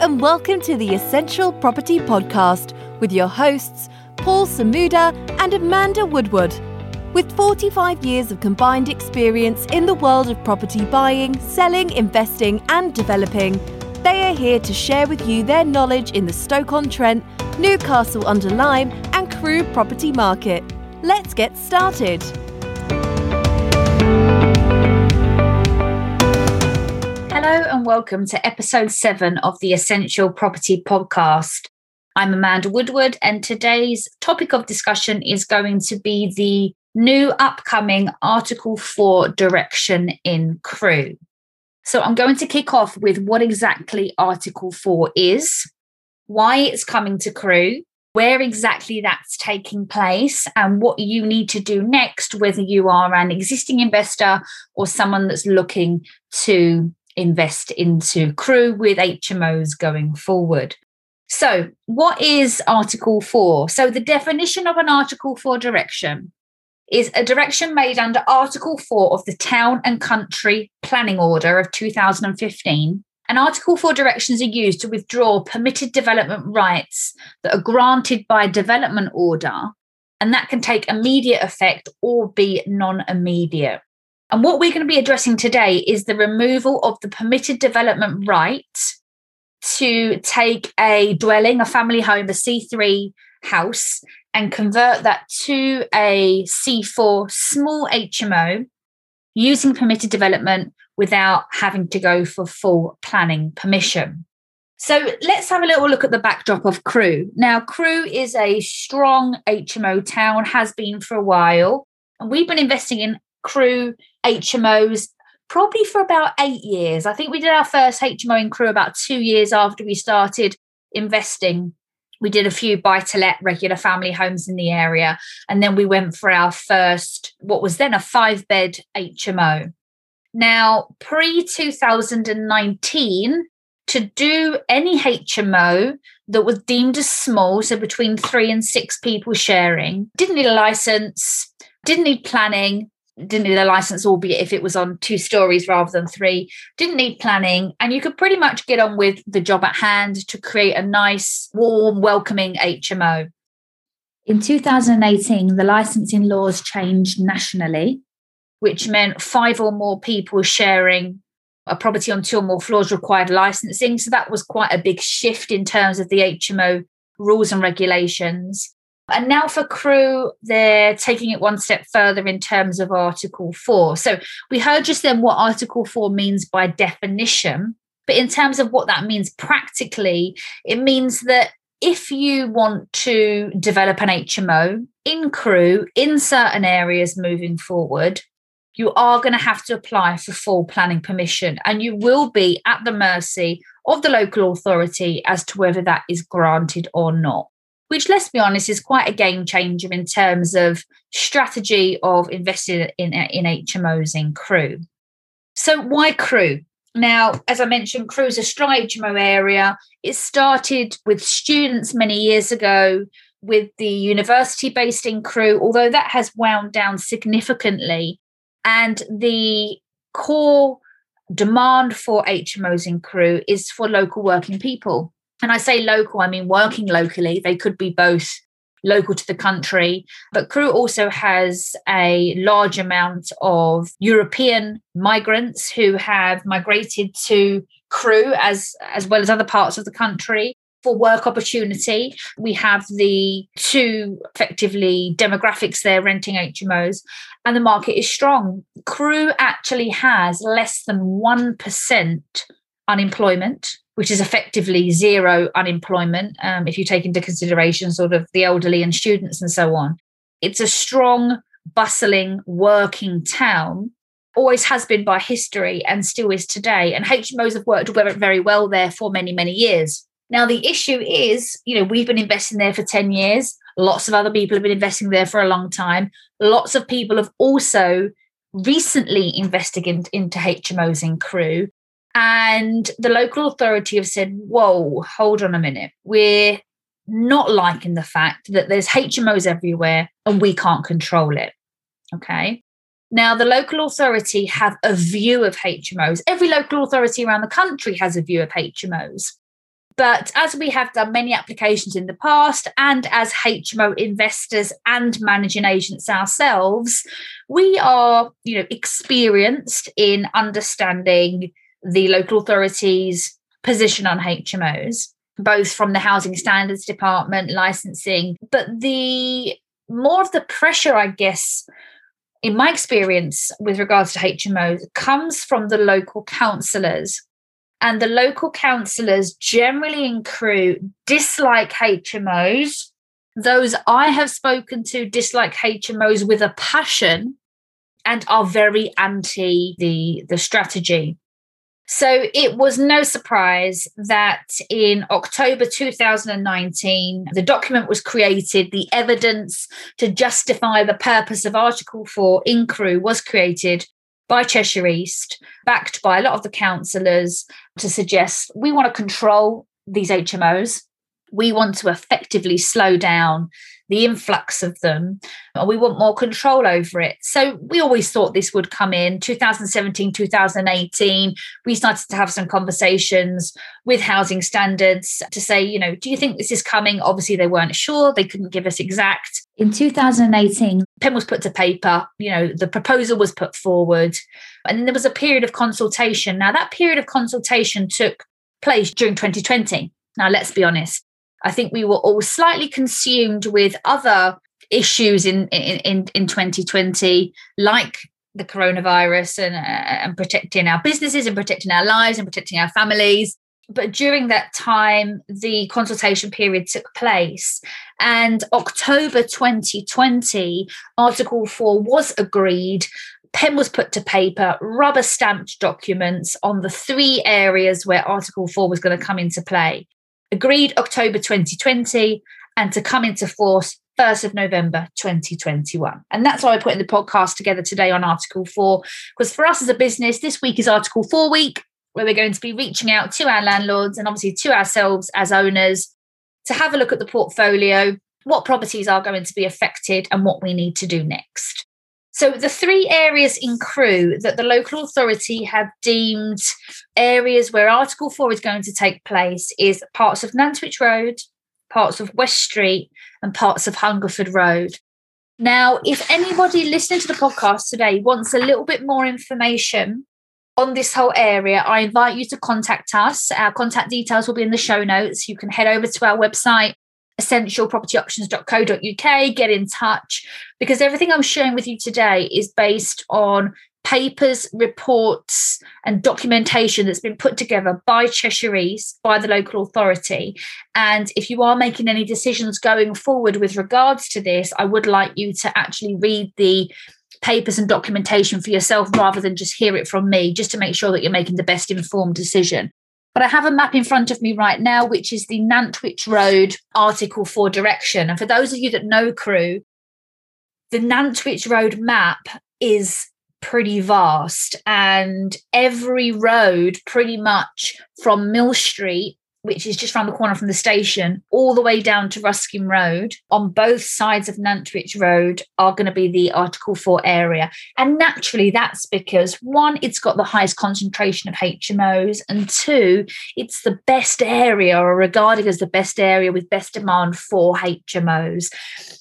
and welcome to the Essential Property Podcast with your hosts, Paul Samuda and Amanda Woodward. With 45 years of combined experience in the world of property buying, selling, investing, and developing, they are here to share with you their knowledge in the Stoke on Trent, Newcastle under Lyme, and Crewe property market. Let's get started. Hello and welcome to episode seven of the Essential Property Podcast. I'm Amanda Woodward, and today's topic of discussion is going to be the new upcoming Article 4 direction in Crewe. So, I'm going to kick off with what exactly Article 4 is, why it's coming to Crewe, where exactly that's taking place, and what you need to do next, whether you are an existing investor or someone that's looking to invest into Crewe with HMOs going forward. So, what is Article 4? So, the definition of an Article 4 direction is a direction made under Article 4 of the Town and Country Planning Order of 2015. And Article 4 directions are used to withdraw permitted development rights that are granted by a development order, and that can take immediate effect or be non immediate. And what we're going to be addressing today is the removal of the permitted development right to take a dwelling, a family home, a C3 house, and convert that to a C4 small HMO using permitted development without having to go for full planning permission. So let's have a little look at the backdrop of Crewe. Now, Crewe is a strong HMO town, has been for a while, and we've been investing in Crewe HMOs probably for about eight years. I think we did our first HMO in Crewe about two years after we started investing. We did a few buy to let regular family homes in the area. And then we went for our first, what was then a five bed HMO. Now, pre 2019, to do any HMO that was deemed as small, so between three and six people sharing, didn't need a license, didn't need planning, didn't need a license, albeit if it was on two stories rather than three, didn't need planning, and you could pretty much get on with the job at hand to create a nice, warm, welcoming HMO. In 2018, the licensing laws changed nationally, which meant five or more people sharing a property on two or more floors required licensing. So that was quite a big shift in terms of the HMO rules and regulations. And now for Crewe, they're taking it one step further in terms of Article 4. So we heard just then what Article 4 means by definition. But in terms of what that means practically, it means that if you want to develop an HMO in Crewe in certain areas moving forward, you are going to have to apply for full planning permission and you will be at the mercy of the local authority as to whether that is granted or not which let's be honest is quite a game changer in terms of strategy of investing in, in HMOs in Crewe. So why Crewe? Now, as I mentioned, Crewe is a strong HMO area. It started with students many years ago with the university based in Crewe, although that has wound down significantly. And the core demand for HMOs in Crewe is for local working people and I say local, I mean working locally. They could be both local to the country. But Crewe also has a large amount of European migrants who have migrated to Crewe as, as well as other parts of the country for work opportunity. We have the two effectively demographics there renting HMOs, and the market is strong. Crewe actually has less than 1% unemployment which is effectively zero unemployment um, if you take into consideration sort of the elderly and students and so on. It's a strong, bustling, working town, always has been by history and still is today. And HMOs have worked very well there for many, many years. Now, the issue is, you know, we've been investing there for 10 years. Lots of other people have been investing there for a long time. Lots of people have also recently invested in, into HMOs in Crewe. And the local authority have said, whoa, hold on a minute. We're not liking the fact that there's HMOs everywhere and we can't control it. Okay. Now, the local authority have a view of HMOs. Every local authority around the country has a view of HMOs. But as we have done many applications in the past, and as HMO investors and managing agents ourselves, we are, you know, experienced in understanding the local authorities' position on HMOs, both from the Housing Standards Department, licensing, but the more of the pressure, I guess, in my experience with regards to HMOs, comes from the local councillors and the local councillors generally in Crewe dislike HMOs. Those I have spoken to dislike HMOs with a passion and are very anti the, the strategy. So it was no surprise that in October 2019, the document was created. The evidence to justify the purpose of Article 4 in Crewe was created by Cheshire East, backed by a lot of the councillors, to suggest we want to control these HMOs. We want to effectively slow down the influx of them and we want more control over it. So we always thought this would come in 2017 2018 we started to have some conversations with housing standards to say you know do you think this is coming? Obviously they weren't sure. They couldn't give us exact. In 2018 pen was put to paper. You know the proposal was put forward. And there was a period of consultation. Now that period of consultation took place during 2020 now let's be honest I think we were all slightly consumed with other issues in in in, 2020, like the coronavirus and uh, and protecting our businesses and protecting our lives and protecting our families. But during that time, the consultation period took place. And October 2020, Article 4 was agreed pen was put to paper, rubber stamped documents on the three areas where Article 4 was going to come into play agreed October 2020 and to come into force 1st of November 2021. And that's why we're putting the podcast together today on Article 4, because for us as a business, this week is Article 4 week, where we're going to be reaching out to our landlords and obviously to ourselves as owners to have a look at the portfolio, what properties are going to be affected, and what we need to do next. So, the three areas in Crewe that the local authority have deemed areas where Article 4 is going to take place is parts of Nantwich Road, parts of West Street, and parts of Hungerford Road. Now, if anybody listening to the podcast today wants a little bit more information on this whole area, I invite you to contact us. Our contact details will be in the show notes. You can head over to our website, essentialpropertyoptions.co.uk, get in touch because everything I'm sharing with you today is based on papers, reports, and documentation that's been put together by Cheshire East, by the local authority. And if you are making any decisions going forward with regards to this, I would like you to actually read the papers and documentation for yourself rather than just hear it from me, just to make sure that you're making the best informed decision. But I have a map in front of me right now, which is the Nantwich Road Article 4 direction. And for those of you that know Crewe, the Nantwich Road map is pretty vast, and every road, pretty much from Mill Street which is just around the corner from the station, all the way down to Ruskin Road, on both sides of Nantwich Road, are going to be the Article 4 area. And naturally, that's because one, it's got the highest concentration of HMOs, and two, it's the best area or regarded as the best area with best demand for HMOs.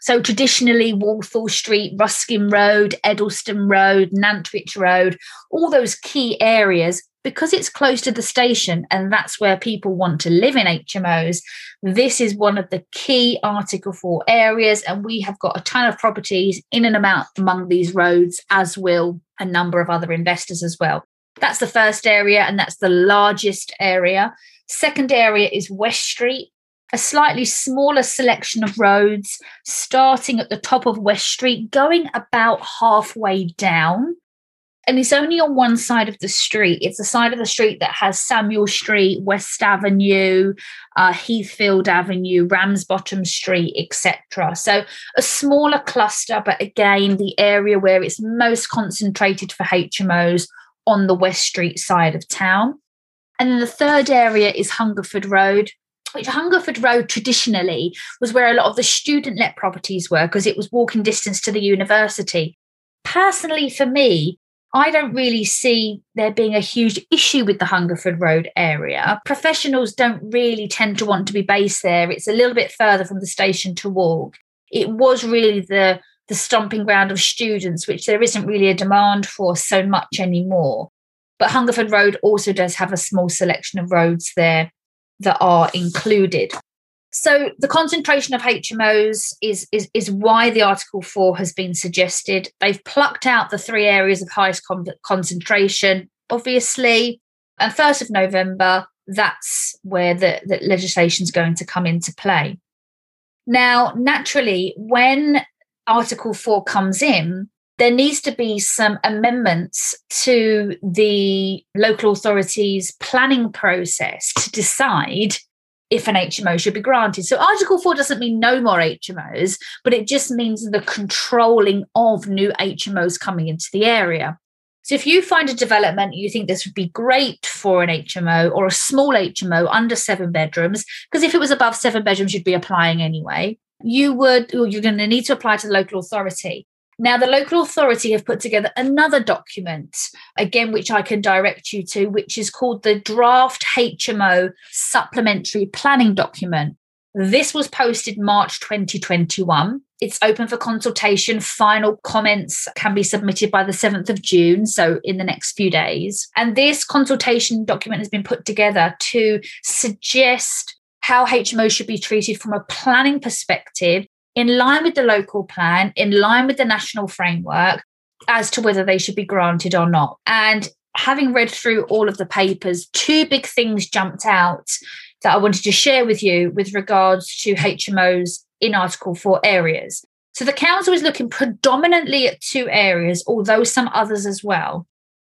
So traditionally, Walthall Street, Ruskin Road, Eddleston Road, Nantwich Road, all those key areas because it's close to the station and that's where people want to live in HMOs, this is one of the key Article 4 areas. And we have got a ton of properties in and about among these roads, as will a number of other investors as well. That's the first area, and that's the largest area. Second area is West Street, a slightly smaller selection of roads starting at the top of West Street, going about halfway down and it's only on one side of the street. It's the side of the street that has Samuel Street, West Avenue, uh, Heathfield Avenue, Ramsbottom Street, etc. So a smaller cluster, but again, the area where it's most concentrated for HMOs on the West Street side of town. And then the third area is Hungerford Road, which Hungerford Road traditionally was where a lot of the student let properties were because it was walking distance to the university. Personally, for me, I don't really see there being a huge issue with the Hungerford Road area. Professionals don't really tend to want to be based there. It's a little bit further from the station to walk. It was really the the stomping ground of students, which there isn't really a demand for so much anymore. But Hungerford Road also does have a small selection of roads there that are included. So the concentration of HMOs is, is, is why the Article 4 has been suggested. They've plucked out the three areas of highest con- concentration, obviously. And 1st of November, that's where the, the legislation is going to come into play. Now, naturally, when Article 4 comes in, there needs to be some amendments to the local authorities' planning process to decide if an HMO should be granted. So Article 4 doesn't mean no more HMOs, but it just means the controlling of new HMOs coming into the area. So if you find a development you think this would be great for an HMO or a small HMO under seven bedrooms, because if it was above seven bedrooms, you'd be applying anyway, you would, you're going to need to apply to the local authority. Now, the local authority have put together another document, again, which I can direct you to, which is called the Draft HMO Supplementary Planning Document. This was posted March 2021. It's open for consultation. Final comments can be submitted by the 7th of June, so in the next few days. And this consultation document has been put together to suggest how HMO should be treated from a planning perspective in line with the local plan, in line with the national framework, as to whether they should be granted or not. And having read through all of the papers, two big things jumped out that I wanted to share with you with regards to HMOs in Article 4 areas. So the council is looking predominantly at two areas, although some others as well.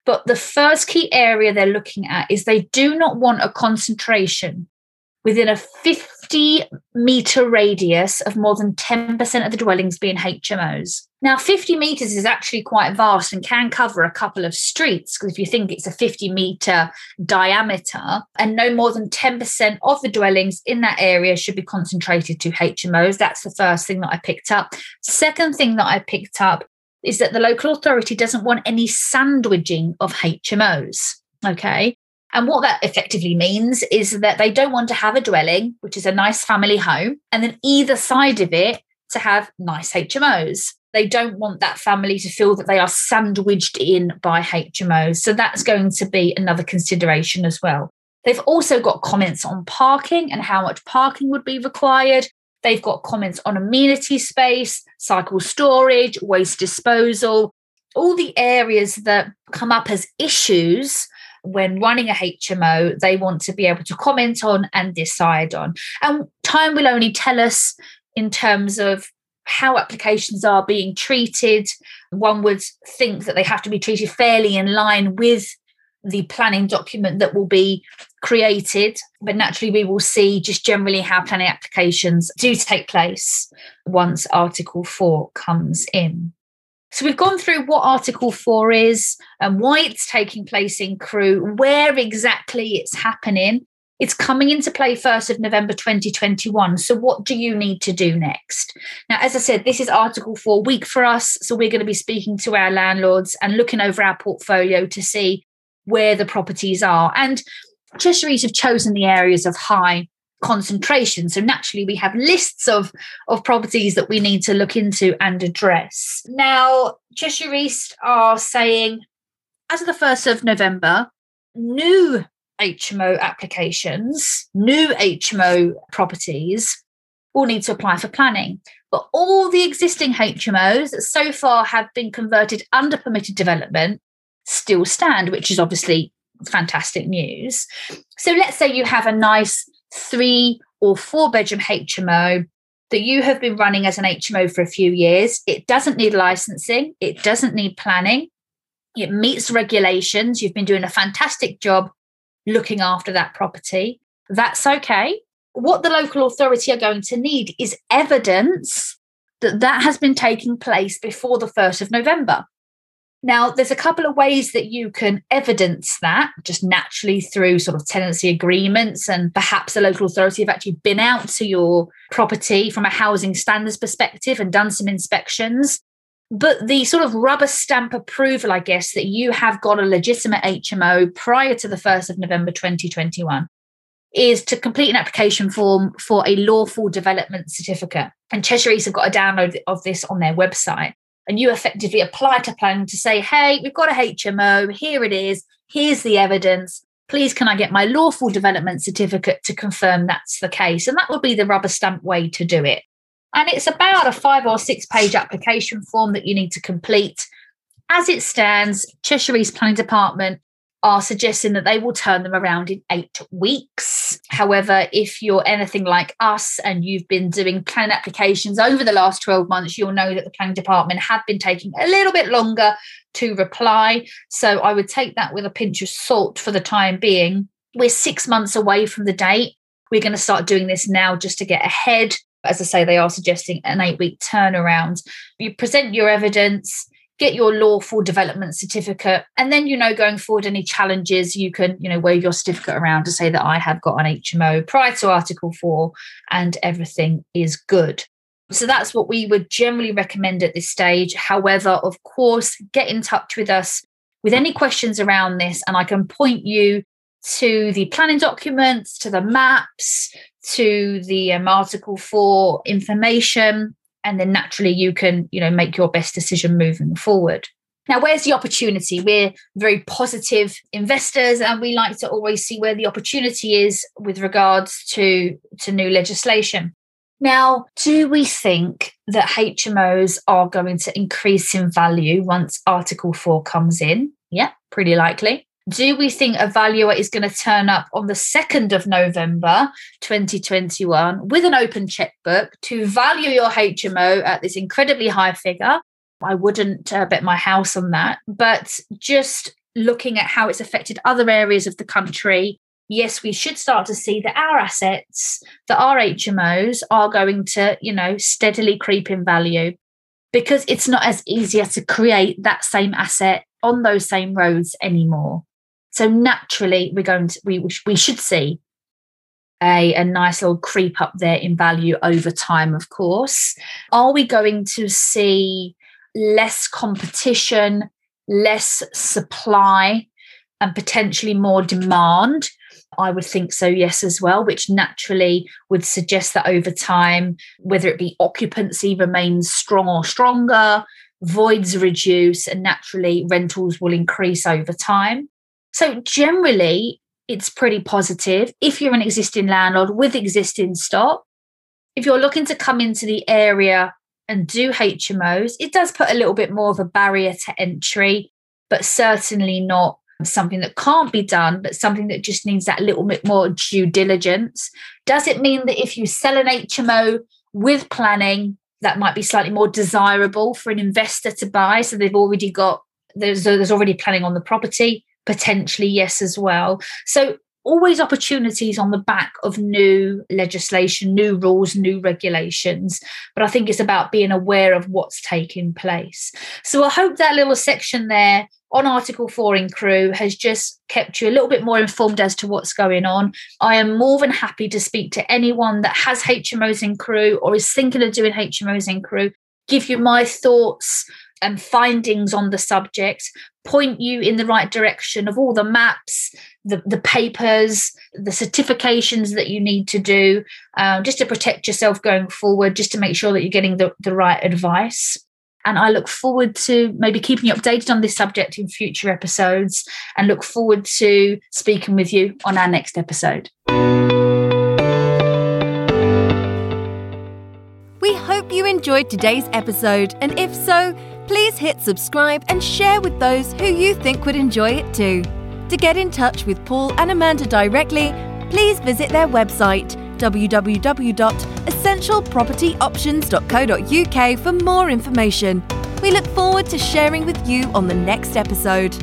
But the first key area they're looking at is they do not want a concentration within a 50 meter radius of more than 10% of the dwellings being HMOs. Now, 50 meters is actually quite vast and can cover a couple of streets because if you think it's a 50 meter diameter, and no more than 10% of the dwellings in that area should be concentrated to HMOs. That's the first thing that I picked up. Second thing that I picked up is that the local authority doesn't want any sandwiching of HMOs. Okay. And what that effectively means is that they don't want to have a dwelling, which is a nice family home, and then either side of it to have nice HMOs. They don't want that family to feel that they are sandwiched in by HMOs. So that's going to be another consideration as well. They've also got comments on parking and how much parking would be required. They've got comments on amenity space, cycle storage, waste disposal, all the areas that come up as issues when running a HMO, they want to be able to comment on and decide on. And time will only tell us in terms of how applications are being treated. One would think that they have to be treated fairly in line with the planning document that will be created. But naturally, we will see just generally how planning applications do take place once Article 4 comes in. So we've gone through what Article 4 is and why it's taking place in Crewe, where exactly it's happening. It's coming into play 1st of November 2021. So, what do you need to do next? Now, as I said, this is Article 4 week for us. So, we're going to be speaking to our landlords and looking over our portfolio to see where the properties are. And East have chosen the areas of high concentration. So naturally, we have lists of, of properties that we need to look into and address. Now, Cheshire East are saying, as of the 1st of November, new HMO applications, new HMO properties will need to apply for planning. But all the existing HMOs that so far have been converted under permitted development still stand, which is obviously fantastic news. So let's say you have a nice three or four bedroom HMO that you have been running as an HMO for a few years. It doesn't need licensing, it doesn't need planning, it meets regulations. You've been doing a fantastic job looking after that property. That's okay. What the local authority are going to need is evidence that that has been taking place before the 1st of November. Now, there's a couple of ways that you can evidence that just naturally through sort of tenancy agreements, and perhaps the local authority have actually been out to your property from a housing standards perspective and done some inspections. but the sort of rubber stamp approval, I guess, that you have got a legitimate HMO prior to the 1st of November 2021 is to complete an application form for a lawful development certificate. And Cheshire East have got a download of this on their website. And you effectively apply to planning to say, hey, we've got a HMO, here it is, here's the evidence. Please, can I get my lawful development certificate to confirm that's the case? And that would be the rubber stamp way to do it. And it's about a five or six page application form that you need to complete. As it stands, Cheshire East Planning Department are suggesting that they will turn them around in eight weeks. However, if you're anything like us and you've been doing planning applications over the last 12 months, you'll know that the planning department have been taking a little bit longer to reply. So I would take that with a pinch of salt for the time being. We're six months away from the date. We're going to start doing this now just to get ahead. As I say, they are suggesting an eight week turnaround. You present your evidence get your lawful development certificate and then you know going forward any challenges you can you know wave your certificate around to say that i have got an hmo prior to article 4 and everything is good. So that's what we would generally recommend at this stage. However of course get in touch with us with any questions around this and i can point you to the planning documents to the maps to the um, article 4 information and then naturally you can you know make your best decision moving forward. Now where's the opportunity? We're very positive investors and we like to always see where the opportunity is with regards to to new legislation. Now do we think that hmos are going to increase in value once article 4 comes in? Yeah pretty likely do we think a valuer is going to turn up on the 2nd of November 2021 with an open checkbook to value your HMO at this incredibly high figure? I wouldn't uh, bet my house on that. But just looking at how it's affected other areas of the country, yes, we should start to see that our assets, that our HMOs are going to, you know, steadily creep in value because it's not as easier to create that same asset on those same roads anymore. So naturally, we're going to we we should see a, a nice little creep up there in value over time, of course. Are we going to see less competition, less supply, and potentially more demand? I would think so, yes, as well, which naturally would suggest that over time, whether it be occupancy remains strong or stronger, voids reduce, and naturally rentals will increase over time. So generally, it's pretty positive if you're an existing landlord with existing stock. If you're looking to come into the area and do HMOs, it does put a little bit more of a barrier to entry, but certainly not something that can't be done, but something that just needs that little bit more due diligence. Does it mean that if you sell an HMO with planning, that might be slightly more desirable for an investor to buy? So they've already got there's there's already planning on the property potentially yes as well. So always opportunities on the back of new legislation new rules new regulations. But i think it's about being aware of what's taking place. So i hope that little section there on Article 4 in Crewe has just kept you a little bit more informed as to what's going on. I am more than happy to speak to anyone that has HMOs in Crewe or is thinking of doing HMOs in Crewe give you my thoughts and findings on the subject, point you in the right direction of all the maps, the, the papers, the certifications that you need to do, um, just to protect yourself going forward, just to make sure that you're getting the, the right advice. And I look forward to maybe keeping you updated on this subject in future episodes and look forward to speaking with you on our next episode. We hope you enjoyed today's episode, and if so, please hit subscribe and share with those who you think would enjoy it too. To get in touch with Paul and Amanda directly, please visit their website www.essentialpropertyoptions.co.uk for more information. We look forward to sharing with you on the next episode.